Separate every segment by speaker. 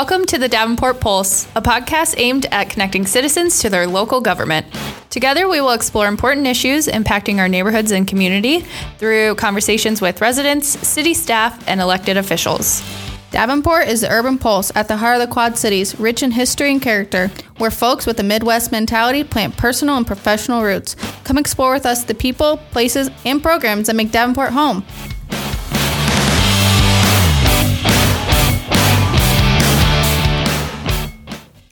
Speaker 1: Welcome to the Davenport Pulse, a podcast aimed at connecting citizens to their local government. Together, we will explore important issues impacting our neighborhoods and community through conversations with residents, city staff, and elected officials.
Speaker 2: Davenport is the urban pulse at the heart of the Quad Cities, rich in history and character, where folks with a Midwest mentality plant personal and professional roots. Come explore with us the people, places, and programs that make Davenport home.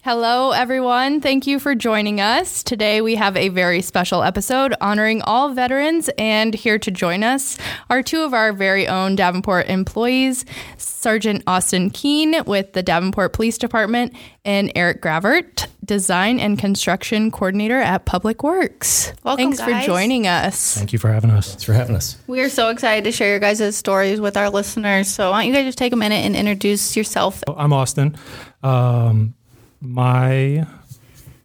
Speaker 1: Hello, everyone. Thank you for joining us. Today, we have a very special episode honoring all veterans, and here to join us are two of our very own Davenport employees Sergeant Austin Kean with the Davenport Police Department, and Eric Gravert, Design and Construction Coordinator at Public Works.
Speaker 2: Welcome,
Speaker 1: Thanks
Speaker 2: guys.
Speaker 1: for joining us.
Speaker 3: Thank you for having us.
Speaker 4: Thanks for having us.
Speaker 2: We are so excited to share your guys' stories with our listeners. So, why don't you guys just take a minute and introduce yourself?
Speaker 3: I'm Austin. Um, my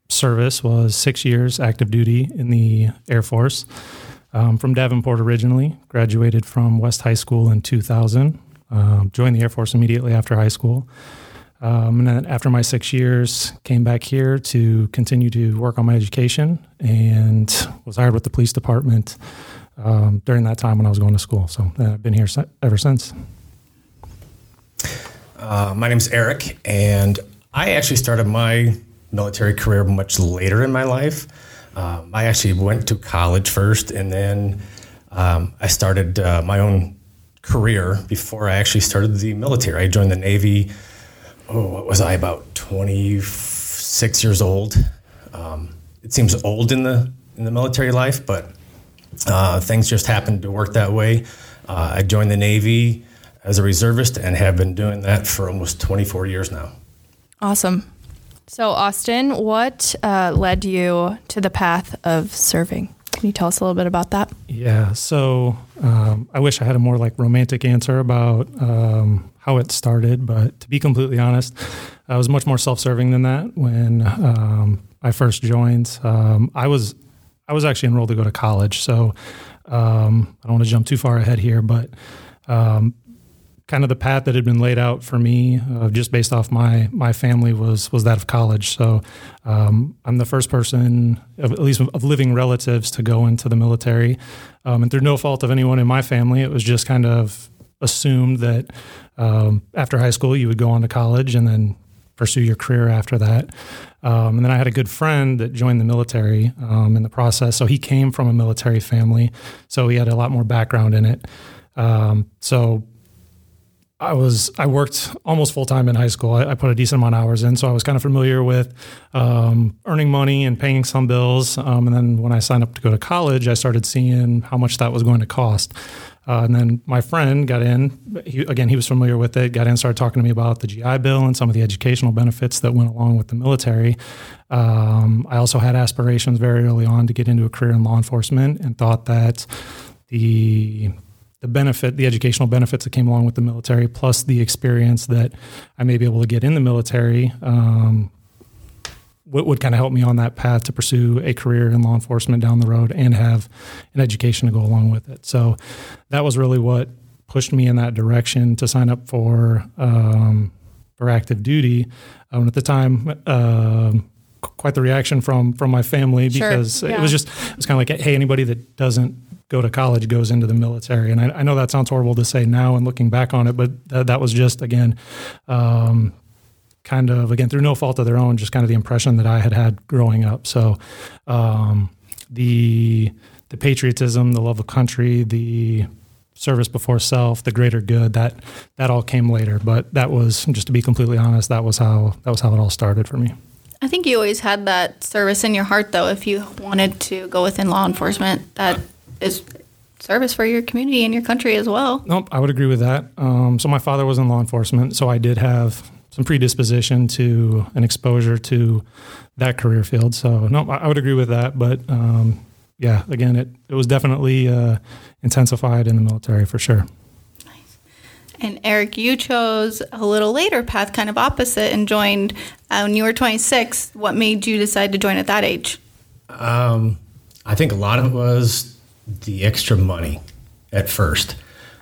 Speaker 3: service was six years active duty in the Air Force. Um, from Davenport originally, graduated from West High School in 2000. Um, joined the Air Force immediately after high school. Um, and then after my six years, came back here to continue to work on my education and was hired with the police department um, during that time when I was going to school. So I've been here ever since.
Speaker 4: Uh, my name's Eric, and I actually started my military career much later in my life. Um, I actually went to college first, and then um, I started uh, my own career before I actually started the military. I joined the Navy. Oh, what was I about twenty six years old? Um, it seems old in the in the military life, but uh, things just happened to work that way. Uh, I joined the Navy as a reservist and have been doing that for almost 24 years now.
Speaker 1: Awesome. So, Austin, what uh, led you to the path of serving? Can you tell us a little bit about that?
Speaker 3: Yeah, so um, I wish I had a more like romantic answer about um, how it started, but to be completely honest, I was much more self-serving than that when um, I first joined. Um, I was I was actually enrolled to go to college, so um, I don't want to jump too far ahead here, but um, kind of the path that had been laid out for me, uh, just based off my my family, was was that of college. So um, I'm the first person, at least of living relatives, to go into the military, um, and through no fault of anyone in my family, it was just kind of assumed that um, after high school you would go on to college and then pursue your career after that. Um, and then I had a good friend that joined the military um, in the process. So he came from a military family, so he had a lot more background in it. Um, so I was I worked almost full time in high school. I, I, put a decent amount of hours in, so I was kind of familiar with um, earning money and paying some bills. Um, and then when I signed up to go to college, I started seeing how much that was going to cost. Uh, and then my friend got in. He, again, he was familiar with it. Got in, started talking to me about the GI Bill and some of the educational benefits that went along with the military. Um, I also had aspirations very early on to get into a career in law enforcement, and thought that the the benefit, the educational benefits that came along with the military, plus the experience that I may be able to get in the military, um, would, would kind of help me on that path to pursue a career in law enforcement down the road and have an education to go along with it. So that was really what pushed me in that direction to sign up for um, for active duty. Um, at the time. Um, quite the reaction from from my family because
Speaker 1: sure, yeah.
Speaker 3: it was just it was kind of like hey anybody that doesn't go to college goes into the military. And I, I, know that sounds horrible to say now and looking back on it, but th- that was just, again, um, kind of, again, through no fault of their own, just kind of the impression that I had had growing up. So um, the, the patriotism, the love of country, the service before self, the greater good, that, that all came later. But that was, just to be completely honest, that was how, that was how it all started for me.
Speaker 2: I think you always had that service in your heart, though. If you wanted to go within law enforcement, that is service for your community and your country as well.
Speaker 3: Nope, I would agree with that. Um, so my father was in law enforcement, so I did have some predisposition to an exposure to that career field. So no, I would agree with that. But um, yeah, again, it it was definitely uh, intensified in the military for sure.
Speaker 2: Nice. And Eric, you chose a little later path, kind of opposite, and joined uh, when you were 26. What made you decide to join at that age?
Speaker 4: Um, I think a lot of it was the extra money at first.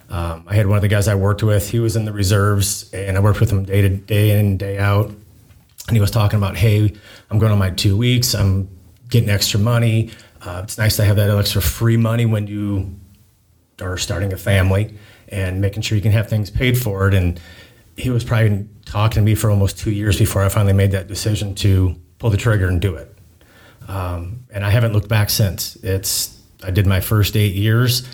Speaker 4: Um, I had one of the guys I worked with. He was in the reserves, and I worked with him day to day in, day out. And he was talking about, hey, I'm going on my two weeks. I'm getting extra money. Uh, it's nice to have that extra free money when you are starting a family and making sure you can have things paid for it. And he was probably talking to me for almost two years before I finally made that decision to pull the trigger and do it. Um, and I haven't looked back since. It's I did my first eight years,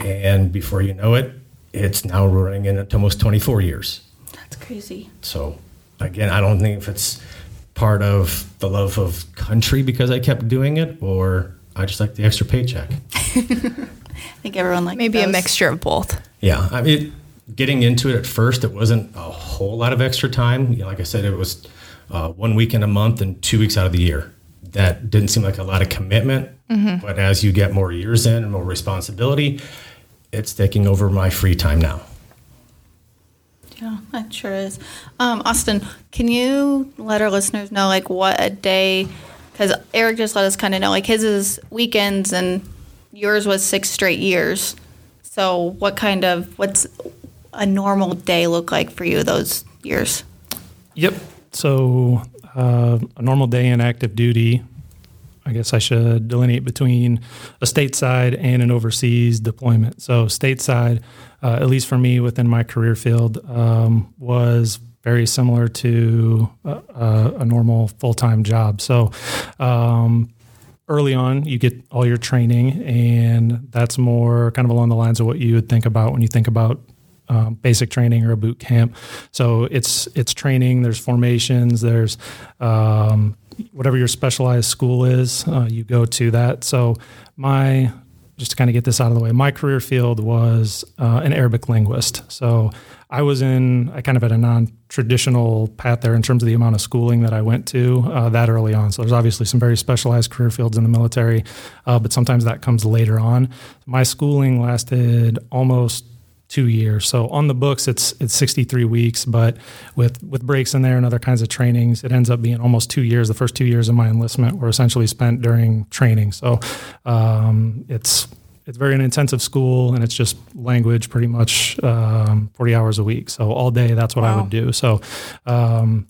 Speaker 4: and before you know it, it's now running into almost 24 years.
Speaker 2: That's crazy.
Speaker 4: So again, I don't think if it's part of the love of country because I kept doing it, or I just like the extra paycheck.
Speaker 2: I think everyone likes
Speaker 1: Maybe a mixture of both.
Speaker 4: Yeah, I mean, getting into it at first, it wasn't a whole lot of extra time. You know, like I said, it was uh, one weekend a month and two weeks out of the year. That didn't seem like a lot of commitment. But as you get more years in and more responsibility, it's taking over my free time now.
Speaker 2: Yeah, that sure is. Um, Austin, can you let our listeners know like what a day? Because Eric just let us kind of know like his is weekends and yours was six straight years. So what kind of what's a normal day look like for you those years?
Speaker 3: Yep. So uh, a normal day in active duty. I guess I should delineate between a stateside and an overseas deployment. So stateside, uh, at least for me within my career field, um, was very similar to a, a, a normal full time job. So um, early on, you get all your training, and that's more kind of along the lines of what you would think about when you think about um, basic training or a boot camp. So it's it's training. There's formations. There's um, whatever your specialized school is. Uh, you go to that. So my just to kind of get this out of the way, my career field was uh, an Arabic linguist. So I was in I kind of had a non-traditional path there in terms of the amount of schooling that I went to uh, that early on. So there's obviously some very specialized career fields in the military, uh, but sometimes that comes later on. My schooling lasted almost two years. So on the books, it's it's 63 weeks, but with with breaks in there and other kinds of trainings, it ends up being almost two years. The first two years of my enlistment were essentially spent during training. So um, it's it's very an intensive school, and it's just language pretty much um, 40 hours a week. So all day, that's what I would do. So. Um,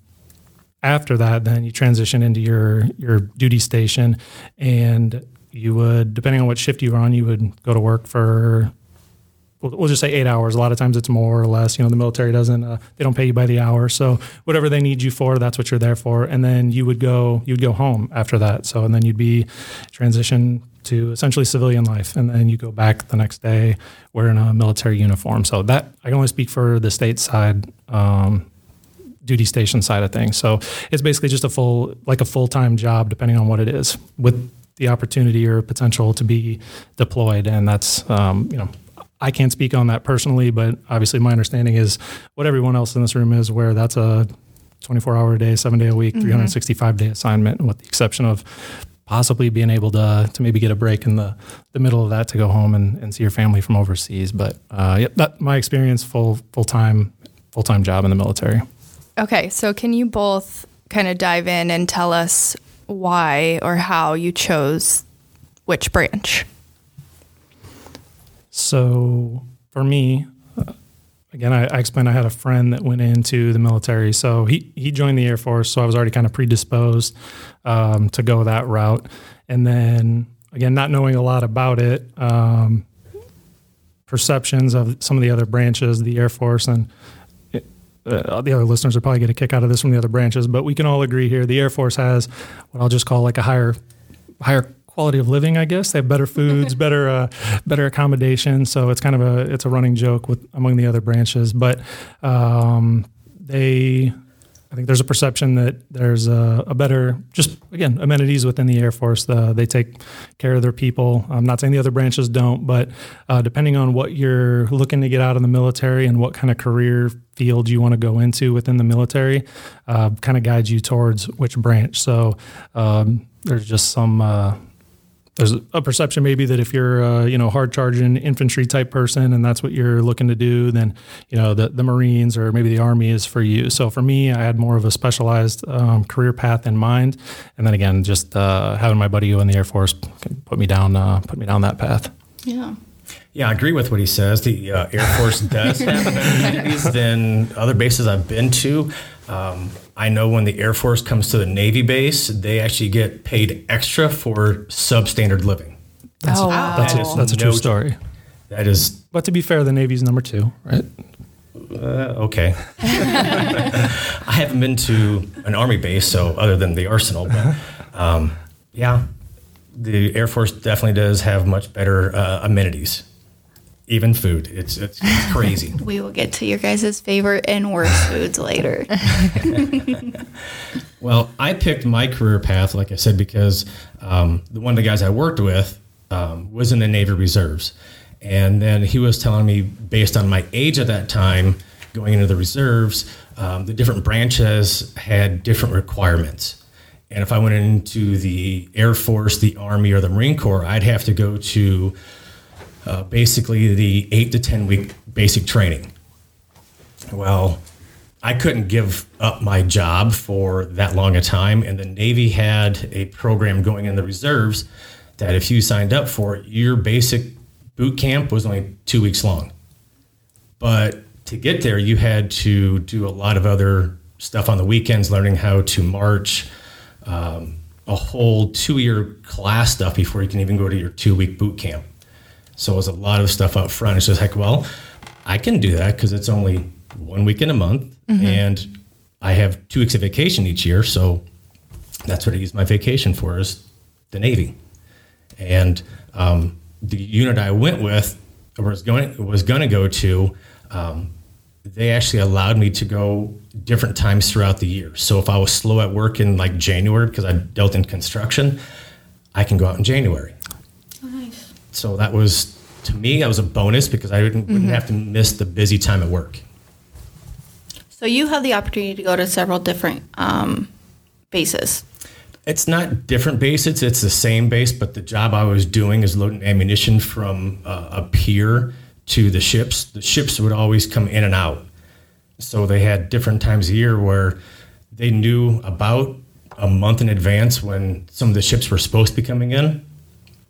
Speaker 3: after that, then you transition into your your duty station, and you would, depending on what shift you were on, you would go to work for we'll, just say eight hours. A lot of times it's more or less. You know, the military doesn't uh, they don't pay you by the hour, so whatever they need you for, that's what you're there for. And then you would go you would go home after that. So and then you'd be transition to essentially civilian life, and then you go back the next day wearing a military uniform. So that I can only speak for the state side. Um, duty station side of things. So it's basically just a full, like a full time job, depending on what it is, with the opportunity or potential to be deployed. And that's, um, you know, I can't speak on that personally, but obviously my understanding is what everyone else in this room is, where that's a 24 hour a day, seven day a week, 365 day assignment, with the exception of possibly being able to to maybe get a break in the, the middle of that to go home and, and see your family from overseas. But uh, yep, that my experience full full time full time job in the military.
Speaker 1: Okay, so can you both kind of dive in and tell us why or how you chose which branch?
Speaker 3: So for me, uh, again, I, I explained I had a friend that went into the military. So he, he joined the Air Force. So I was already kind of predisposed um, to go that route. And then again, not knowing a lot about it, um, perceptions of some of the other branches, the Air Force, and it, uh, the other listeners are probably get a kick out of this from the other branches, but we can all agree here the Air Force has what I'll just call like a higher higher quality of living, I guess. They have better foods, better uh, better accommodation. So it's kind of a it's a running joke with among the other branches. But um, they, I think there's a perception that there's a, a better just again amenities within the Air Force. The, they take care of their people. I'm not saying the other branches don't, but uh, depending on what you're looking to get out of the military and what kind of career field you want to go into within the military, uh, kind of guides you towards which branch. So um, there's just some. There's a perception maybe that if you're uh, you know hard charging infantry type person and that's what you're looking to do then you know the, the marines or maybe the army is for you so for me i had more of a specialized um, career path in mind and then again just uh, having my buddy who in the air force put me down uh, put me down that path
Speaker 2: Yeah.
Speaker 4: Yeah, I agree with what he says. The uh, Air Force does have better amenities than other bases I've been to. Um, I know when the Air Force comes to the Navy base, they actually get paid extra for substandard living.
Speaker 3: That's,
Speaker 1: Oh,
Speaker 3: a,
Speaker 1: wow.
Speaker 3: that's, a,
Speaker 4: That is
Speaker 3: a true
Speaker 4: no-
Speaker 3: story.
Speaker 4: That is
Speaker 3: But to be fair, the Navy's number two, right?
Speaker 4: uh, okay. I haven't been to an Army base, so other than the Arsenal, but um, yeah, the Air Force definitely does have much better uh, amenities, even food. It's it's, it's crazy.
Speaker 2: We will get to your guys' favorite and worst foods later.
Speaker 4: Well, I picked my career path, like I said, because um, the one of the guys I worked with um, was in the Navy Reserves. And then he was telling me, based on my age at that time, going into the reserves, um, the different branches had different requirements. And if I went into the Air Force, the Army, or the Marine Corps, I'd have to go to uh, basically the eight to 10 week basic training. Well, I couldn't give up my job for that long a time. And the Navy had a program going in the reserves that if you signed up for it, your basic boot camp was only two weeks long. But to get there, you had to do a lot of other stuff on the weekends, learning how to march, um, a whole two year class stuff before you can even go to your two week boot camp. So it was a lot of stuff up front. It's just like, well, I can do that because it's only one week in a month and I have two weeks of vacation each year. So that's what I use my vacation for is the Navy. And um, the unit I went with or was going was going to go to, um, they actually allowed me to go different times throughout the year. So if I was slow at work in like January because I dealt in construction, I can go out in January. So that was to me that was a bonus because I wouldn't, wouldn't have to miss the busy time at work.
Speaker 2: so you have the opportunity to go to several different um, bases.
Speaker 4: It's not different bases; it's the same base, but the job I was doing is loading ammunition from uh, a pier to the ships. The ships would always come in and out, so they had different times a year where they knew about a month in advance when some of the ships were supposed to be coming in,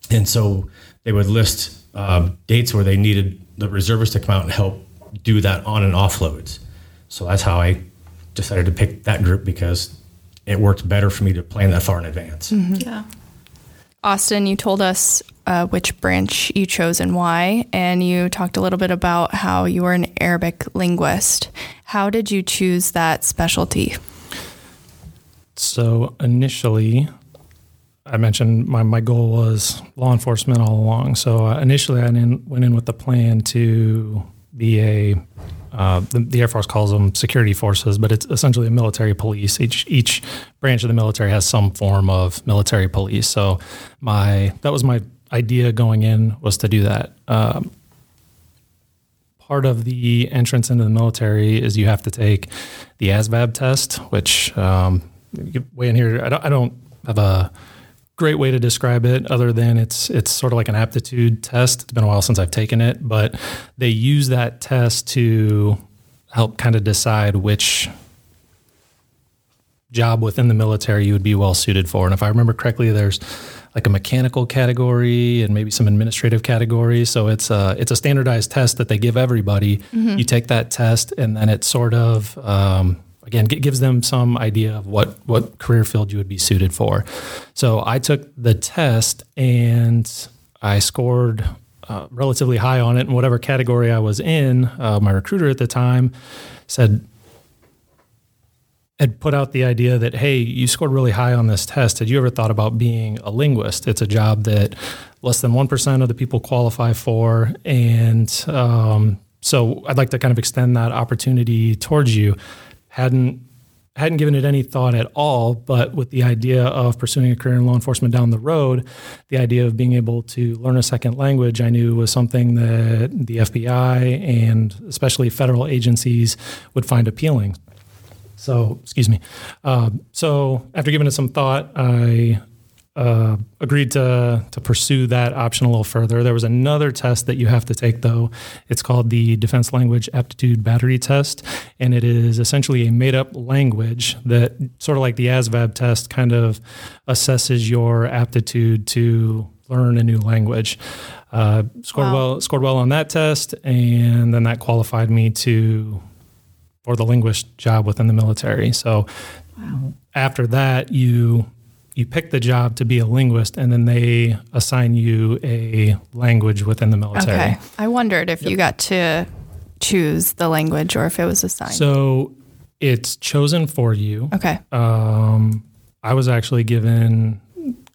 Speaker 4: and so they would list uh, dates where they needed the reservists to come out and help do that on and offloads. So that's how I decided to pick that group because it worked better for me to plan that far in advance.
Speaker 2: Yeah.
Speaker 1: Austin, you told us uh, which branch you chose and why, and you talked a little bit about how you were an Arabic linguist. How did you choose that specialty?
Speaker 3: So initially, I mentioned my, my goal was law enforcement all along. So uh, initially, I went in with the plan to be a uh, the, the Air Force calls them security forces, but it's essentially a military police. Each each branch of the military has some form of military police. So my that was my idea going in was to do that. Um, part of the entrance into the military is you have to take the ASVAB test, which um, way in here. I don't, I don't have a great way to describe it other than it's it's sort of like an aptitude test. It's been a while since I've taken it, but they use that test to help kind of decide which job within the military you would be well suited for. And if I remember correctly, there's like a mechanical category and maybe some administrative category. So it's a it's a standardized test that they give everybody. You take that test, and then it sort of um, again g- gives them some idea of what what career field you would be suited for. So I took the test and I scored. Uh, relatively high on it in whatever category I was in. Uh, my recruiter at the time said, had put out the idea that hey you scored really high on this test had you ever thought about being a linguist it's a job that less than 1% of the people qualify for and um, so i'd like to kind of extend that opportunity towards you hadn't hadn't given it any thought at all but with the idea of pursuing a career in law enforcement down the road the idea of being able to learn a second language i knew was something that the fbi and especially federal agencies would find appealing so, excuse me. Um, so, after giving it some thought, I uh, agreed to to pursue that option a little further. There was another test that you have to take, though. It's called the Defense Language Aptitude Battery Test, and it is essentially a made up language that, sort of like the ASVAB test, kind of assesses your aptitude to learn a new language. Uh, scored
Speaker 1: Wow.
Speaker 3: well, scored well on that test, and then that qualified me to for the linguist job within the military. So after that, you you pick the job to be a linguist, and then they assign you a language within the military.
Speaker 1: Okay. I wondered if you got to choose the language or if it was assigned.
Speaker 3: So it's chosen for you.
Speaker 1: okay.
Speaker 3: Um, I was actually given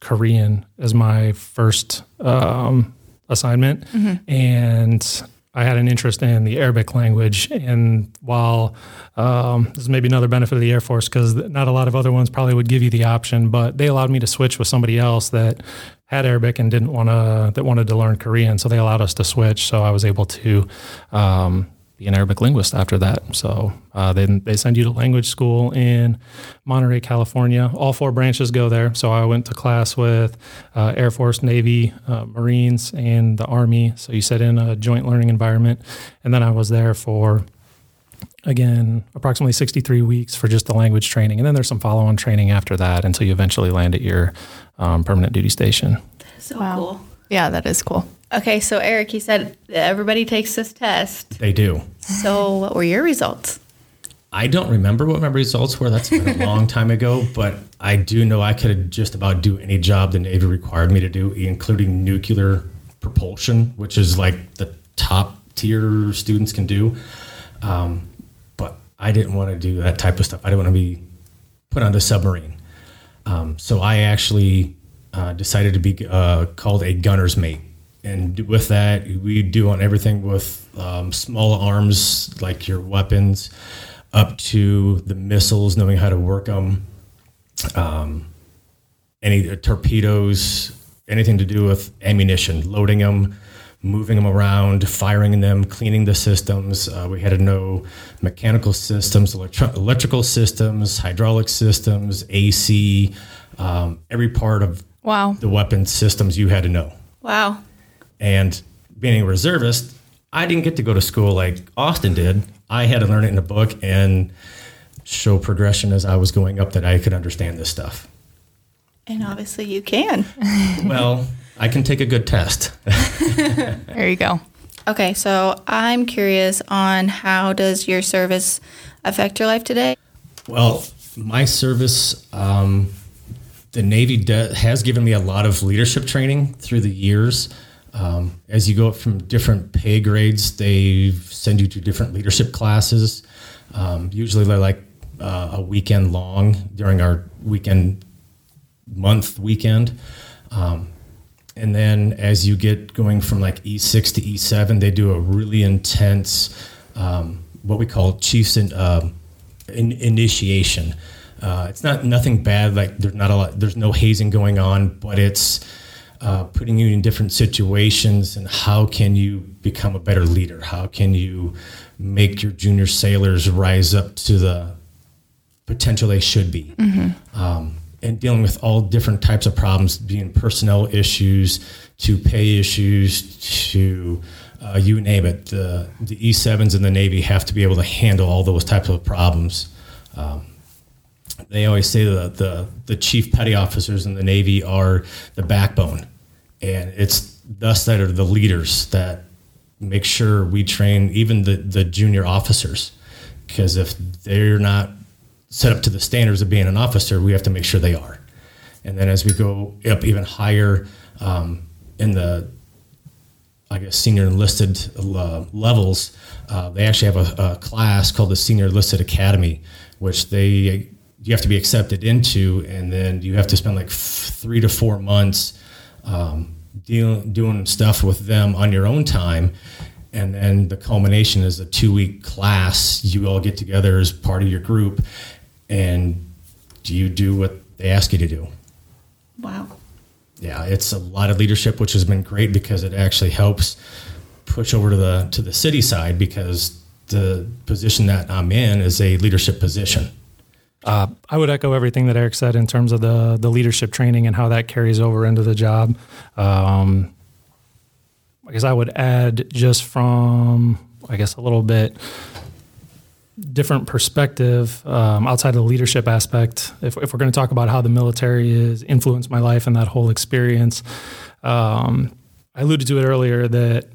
Speaker 3: Korean as my first um, assignment, and I had an interest in the Arabic language. And while um, this is maybe another benefit of the Air Force, because not a lot of other ones probably would give you the option, but they allowed me to switch with somebody else that had Arabic and didn't want to that wanted to learn Korean, so they allowed us to switch. So I was able to. Um, be an Arabic linguist after that. So uh, then they send you to language school in Monterey, California. All four branches go there. So I went to class with uh, Air Force, Navy, uh, Marines, and the Army. So you sit in a joint learning environment. And then I was there for, again, approximately 63 weeks for just the language training. And then there's some follow on training after that until you eventually land at your um, permanent duty station.
Speaker 2: So
Speaker 1: Wow.
Speaker 2: cool.
Speaker 1: Yeah, that is cool.
Speaker 2: Okay, so Eric, he said everybody takes this test.
Speaker 4: They do.
Speaker 2: So, what were your results?
Speaker 4: I don't remember what my results were. That's been a long time ago, but I do know I could just about do any job the Navy required me to do, including nuclear propulsion, which is like the top tier students can do. Um, but I didn't want to do that type of stuff. I didn't want to be put on the submarine. Um, so I actually uh, decided to be uh, called a gunner's mate. And with that, we do on everything with um, small arms, like your weapons, up to the missiles, knowing how to work them, um, any torpedoes, anything to do with ammunition, loading them, moving them around, firing them, cleaning the systems. Uh, we had to know mechanical systems, electro- electrical systems, hydraulic systems, AC, um, every part of
Speaker 1: Wow.
Speaker 4: the weapon systems you had to know.
Speaker 2: Wow.
Speaker 4: And being a reservist, I didn't get to go to school like Austin did. I had to learn it in a book and show progression as I was going up that I could understand this stuff.
Speaker 2: And obviously, you can.
Speaker 4: Well, I can take a good test.
Speaker 1: There you go.
Speaker 2: Okay, so I'm curious on how does your service affect your life today?
Speaker 4: Well, my service, um, the Navy de- has given me a lot of leadership training through the years. Um, as you go up from different pay grades, they send you to different leadership classes. Um, usually, they're like uh, a weekend long during our weekend month weekend. Um, and then as you get going from like E6 to E7, they do a really intense, um, what we call chiefs in, uh, in, initiation. Uh, it's not nothing bad. Like there's not a lot. There's no hazing going on, but it's uh, putting you in different situations and how can you become a better leader? How can you make your junior sailors rise up to the potential they should be? Um, and dealing with all different types of problems, being personnel issues to pay issues to uh, you name it. The the E7s in the Navy have to be able to handle all those types of problems. Um, they always say that the the chief petty officers in the Navy are the backbone, and it's thus that are the leaders that make sure we train even the the junior officers, because if they're not set up to the standards of being an officer, we have to make sure they are. And then as we go up even higher um, in the I guess senior enlisted uh, levels, uh, they actually have a, a class called the Senior Enlisted Academy, which they you have to be accepted into, and then you have to spend like f- three to four months um, dealing doing stuff with them on your own time, and then the culmination is a two week class. You all get together as part of your group, and you do what they ask you to do
Speaker 2: Wow.
Speaker 4: yeah, it's a lot of leadership, which has been great because it actually helps push over to the to the city side because the position that I'm in is a leadership position.
Speaker 3: Uh, I would echo everything that Eric said in terms of the the leadership training and how that carries over into the job. Um, I guess I would add just from I guess a little bit different perspective um, outside of the leadership aspect. If, if we're going to talk about how the military has influenced my life and that whole experience, um, I alluded to it earlier that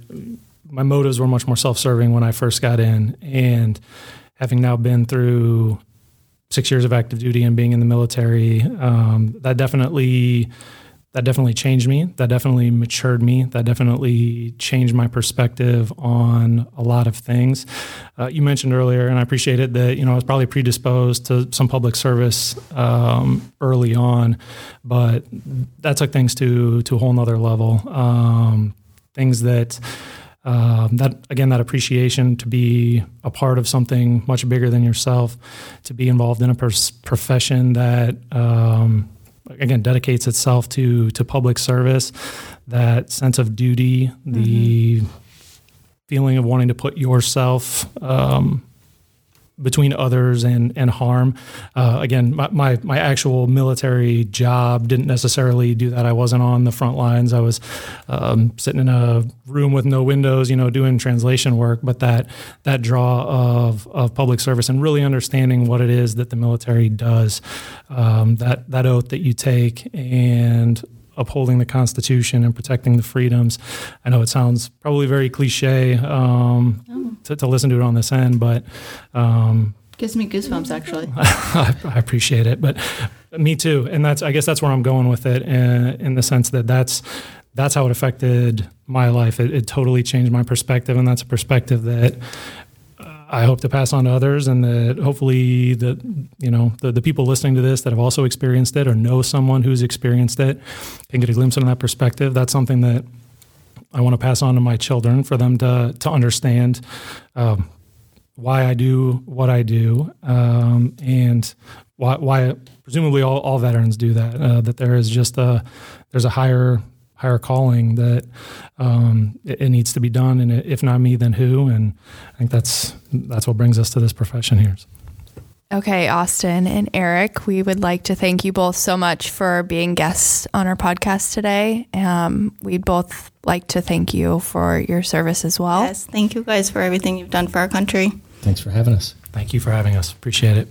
Speaker 3: my motives were much more self-serving when I first got in, and having now been through six years of active duty and being in the military, um, that definitely that definitely changed me. That definitely matured me. That definitely changed my perspective on a lot of things. Uh, you mentioned earlier, and I appreciate it, that you know I was probably predisposed to some public service um, early on, but that took things to to a whole nother level. Um, things that. Um, that again, that appreciation to be a part of something much bigger than yourself, to be involved in a pers- profession that um, again dedicates itself to to public service, that sense of duty, the mm-hmm. feeling of wanting to put yourself um, between others and and harm. Uh, again, my, my, my actual military job didn't necessarily do that. I wasn't on the front lines. I was um, sitting in a room with no windows, you know, doing translation work. But that that draw of of public service and really understanding what it is that the military does, um, that that oath that you take and upholding the Constitution and protecting the freedoms. I know it sounds probably very cliche um, oh. to, to, listen to it on this end, but um,
Speaker 2: gives me goosebumps actually.
Speaker 3: I, I, appreciate it, but me too. And that's I guess that's where I'm going with it, in, in the sense that that's that's how it affected my life. It, it totally changed my perspective, and that's a perspective that I hope to pass on to others, and that hopefully the you know the, the people listening to this that have also experienced it or know someone who's experienced it can get a glimpse into that perspective. That's something that I want to pass on to my children for them to to understand um, why I do what I do, um, and why, why presumably all, all veterans do that. Uh, that there is just a there's a higher higher calling that um, it, it, needs to be done, and if not me, then who? And I think that's that's what brings us to this profession here.
Speaker 1: Okay, Austin and Eric, we would like to thank you both so much for being guests on our podcast today. Um, we'd both like to thank you for your service as well.
Speaker 2: Yes, thank you guys for everything you've done for our country.
Speaker 4: Thanks for having us.
Speaker 3: Thank you for having us. Appreciate it.